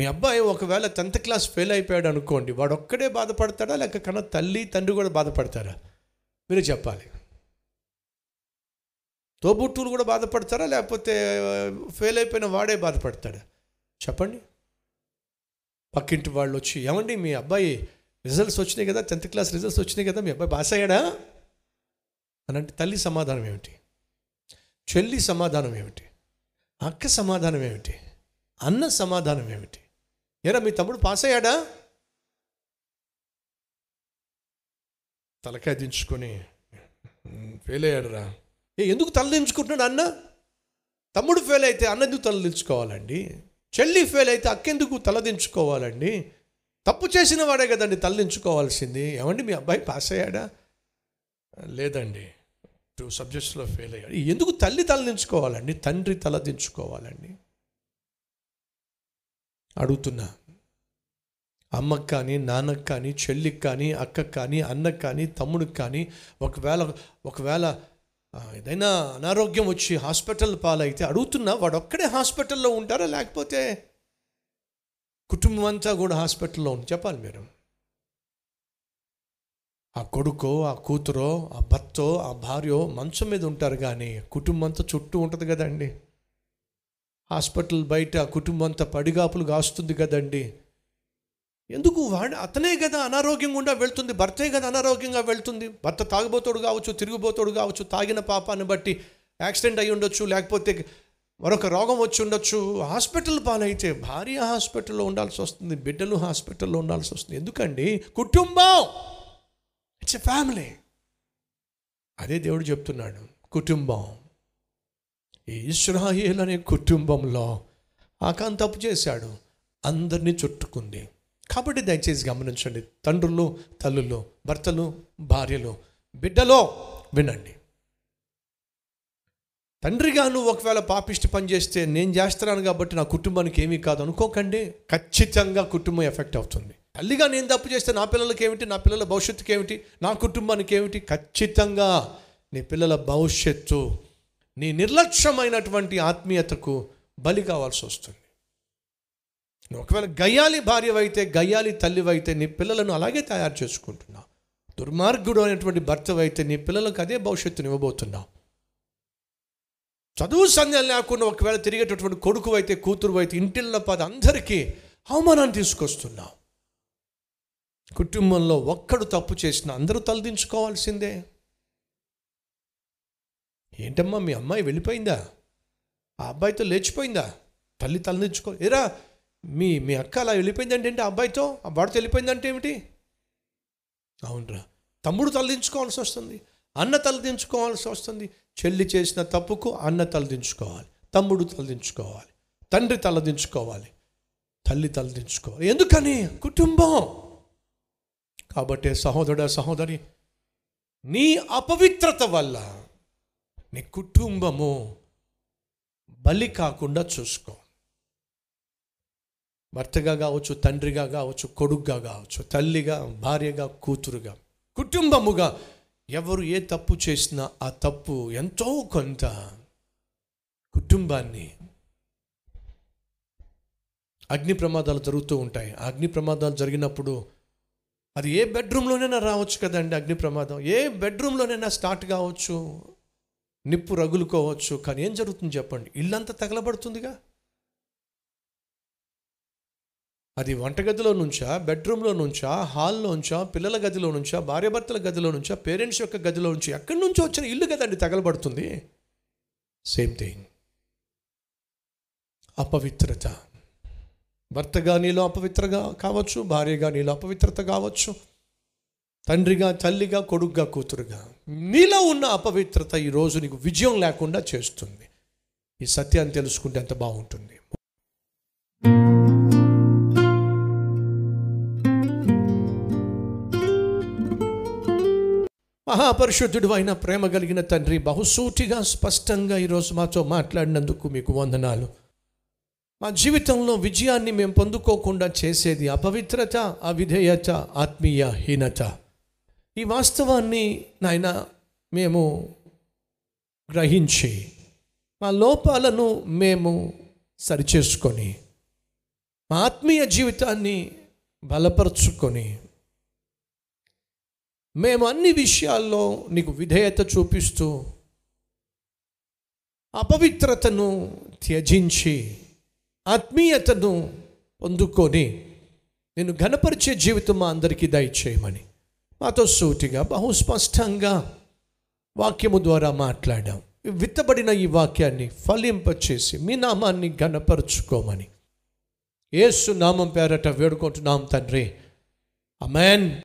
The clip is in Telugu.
మీ అబ్బాయి ఒకవేళ టెన్త్ క్లాస్ ఫెయిల్ అయిపోయాడు అనుకోండి వాడు ఒక్కడే బాధపడతాడా? లేక కన్నా తల్లి తండ్రి కూడా బాధపడతారా? మీరు చెప్పాలి. తోబుట్టులు కూడా బాధపడతారా? లేకపోతే ఫెయిల్ అయిపోయిన వాడే బాధపడతాడా? చెప్పండి. పక్కింటి వాళ్ళు వచ్చి ఏమండి మీ అబ్బాయి రిజల్ట్స్ వచ్చినాయి కదా? టెన్త్ క్లాస్ రిజల్ట్స్ వచ్చినాయి కదా? మీ అబ్బాయి పాస్ అయ్యాడా? అని అంటే తల్లి సమాధానం ఏమిటి? చెల్లి సమాధానం ఏమిటి? అక్క సమాధానం ఏమిటి? అన్న సమాధానం ఏమిటి? ఏరా మీ తమ్ముడు పాస్ అయ్యాడా? తలకాయ దించుకొని ఫెయిల్ అయ్యాడురా. ఏ ఎందుకు తల దించుకుంటున్నాడు అన్న? తమ్ముడు ఫెయిల్ అయితే అన్న ఎందుకు తల దించుకోవాలండి? చెల్లి ఫెయిల్ అయితే అక్కెందుకు తల దించుకోవాలండి? తప్పు చేసిన వాడే కదండి తల దించుకోవాల్సింది. ఏమండి మీ అబ్బాయి పాస్ అయ్యాడా? లేదండి. టూ సబ్జెక్ట్స్లో ఫెయిల్ అయ్యాడు. ఎందుకు తల్లి తల దించుకోవాలండి? తండ్రి తల దించుకోవాలండి. అడుగుతున్నా. అమ్మకు కానీ నాన్నకు కానీ చెల్లికి కానీ అక్కకు కానీ అన్నకు కానీ తమ్ముడికి కానీ ఒకవేళ ఒకవేళ ఏదైనా అనారోగ్యం వచ్చి హాస్పిటల్ పాలైతే అడుగుతున్నా వాడు ఒక్కడే హాస్పిటల్లో ఉంటారా? లేకపోతే కుటుంబం అంతా కూడా హాస్పిటల్లో ఉంది చెప్పాలి మీరు ఆ కొడుకో ఆ కూతురో ఆ భర్తో ఆ భార్యో మంచం మీద ఉంటారు కానీ కుటుంబం అంతా చుట్టూ ఉంటుంది కదండి. హాస్పిటల్ బయట కుటుంబం అంతా పడిగాపులు కాస్తుంది కదండి. ఎందుకు వాడు అతనే కదా అనారోగ్యంగా ఉండా వెళ్తుంది భర్తే కదా అనారోగ్యంగా వెళ్తుంది. భర్త తాగుబోతోడు కావచ్చు తిరిగిపోతాడు కావచ్చు తాగిన పాపాన్ని బట్టి యాక్సిడెంట్ అయి ఉండొచ్చు లేకపోతే మరొక రోగం వచ్చి ఉండొచ్చు. హాస్పిటల్ పాలైతే భార్య హాస్పిటల్లో ఉండాల్సి వస్తుంది బిడ్డలు హాస్పిటల్లో ఉండాల్సి వస్తుంది. ఎందుకండి? కుటుంబం! It's a family. అదే దేవుడు చెప్తున్నాడు కుటుంబం. ఇస్రాయేల్ అనే కుటుంబంలో ఆకాన్ తప్పు చేశాడు. అందరినీ చుట్టుకుంది. కాబట్టి దయచేసి గమనించండి. తండ్రులు తల్లులు భర్తలు భార్యలు బిడ్డలో వినండి. తండ్రిగా నువ్వు ఒకవేళ పాపిష్టి పని చేస్తే నేను చేస్తున్నాను కాబట్టి నా కుటుంబానికి ఏమీ కాదు అనుకోకండి. ఖచ్చితంగా కుటుంబం ఎఫెక్ట్ అవుతుంది. తల్లిగా నేను తప్పు చేస్తే నా పిల్లలకి ఏమిటి? నా పిల్లల భవిష్యత్తుకి ఏమిటి? నా కుటుంబానికి ఏమిటి? ఖచ్చితంగా నీ పిల్లల భవిష్యత్తు నీ నిర్లక్ష్యమైనటువంటి ఆత్మీయతకు బలి కావాల్సి వస్తుంది. ఒకవేళ గయ్యాలి భార్యవైతే గయ్యాలి తల్లివైతే నీ పిల్లలను అలాగే తయారు చేసుకుంటున్నావు. దుర్మార్గుడు అయినటువంటి భర్తవైతే నీ పిల్లలకు అదే భవిష్యత్తుని ఇవ్వబోతున్నావు. చదువు సంధ్యం లేకుండా ఒకవేళ తిరిగేటటువంటి కొడుకు అయితే కూతురు అయితే ఇంటిళ్ళ పద అందరికీ అవమానాన్ని తీసుకొస్తున్నావు. కుటుంబంలో ఒక్కడు తప్పు చేసిన అందరూ తలదించుకోవాల్సిందే. ఏంటమ్మా మీ అమ్మాయి వెళ్ళిపోయిందా? ఆ అబ్బాయితో లేచిపోయిందా? తల్లి తలదించుకో ఏరా మీ మీ అక్క అలా వెళ్ళిపోయిందంటే ఏంటి ఆ అబ్బాయితో? ఆ వాడితో వెళ్ళిపోయిందంటే ఏమిటి? అవునరా తమ్ముడు తలదించుకోవాల్సి వస్తుంది అన్న తలదించుకోవాల్సి వస్తుంది. చెల్లి చేసిన తప్పుకు అన్న తలదించుకోవాలి తమ్ముడు తలదించుకోవాలి తండ్రి తలదించుకోవాలి తల్లి తలదించుకోవాలి. ఎందుకని? కుటుంబం. కాబట్టి సహోదరుడ సహోదరి నీ అపవిత్రత వల్ల నీ కుటుంబము బలి కాకుండా చూసుకో. భర్తగా కావచ్చు తండ్రిగా కావచ్చు కొడుగ్గా కావచ్చు తల్లిగా భార్యగా కూతురుగా కుటుంబముగా ఎవరు ఏ తప్పు చేసినా ఆ తప్పు ఎంతో కొంత కుటుంబాన్ని అగ్ని ప్రమాదాలు జరుగుతూ ఉంటాయి. అగ్ని ప్రమాదాలు జరిగినప్పుడు అది ఏ బెడ్రూమ్లోనైనా రావచ్చు కదండి అగ్ని ప్రమాదం. ఏ బెడ్రూమ్లోనైనా స్టార్ట్ కావచ్చు. నిప్పు రగులుకోవచ్చు కానీ ఏం జరుగుతుంది చెప్పండి? ఇల్లంతా తగలబడుతుందిగా. అది వంటగదిలో నుంచా బెడ్రూమ్లో నుంచా హాల్లో నుంచా పిల్లల గదిలో నుంచా భార్యాభర్తల గదిలో నుంచా పేరెంట్స్ యొక్క గదిలో నుంచి ఎక్కడి నుంచో వచ్చిన ఇల్లు కదండి తగలబడుతుంది. Same thing. అపవిత్రత. భర్తగా నీలో అపవిత్రగా కావచ్చు భార్యగా నీలో అపవిత్రత కావచ్చు. తండ్రిగా తల్లిగా కొడుగ్గా కూతురుగా. నీలో ఉన్న అపవిత్రత ఈరోజు నీకు విజయం లేకుండా చేస్తుంది. ఈ సత్యాన్ని తెలుసుకుంటే ఎంత బాగుంటుంది. మహాపరిశుద్ధుడు అయిన ప్రేమ కలిగిన తండ్రి బహుసూటిగా స్పష్టంగా ఈరోజు మాతో మాట్లాడినందుకు మీకు వందనాలు. మా జీవితంలో విజయాన్ని మేము పొందుకోకుండా చేసేది అపవిత్రత అవిధేయత ఆత్మీయ హీనత. ఈ వాస్తవాన్ని నాయన మేము గ్రహించి మా లోపాలను మేము సరిచేసుకొని మా ఆత్మీయ జీవితాన్ని బలపరుచుకొని మేము అన్ని విషయాల్లో నీకు విధేయత చూపిస్తూ అపవిత్రతను త్యజించి ఆత్మీయతను పొందుకొని నేను ఘనపరిచే జీవితం మా అందరికీ దయచేయమని. మాతో సూటిగా బహు స్పష్టంగా వాక్యము ద్వారా మాట్లాడాం. విత్తబడిన ఈ వాక్యాన్ని ఫలింపచేసి మీ నామాన్ని ఘనపరుచుకోమని. ఏసు నామం పేరట వేడుకుంటున్నాం తండ్రి. అమెన్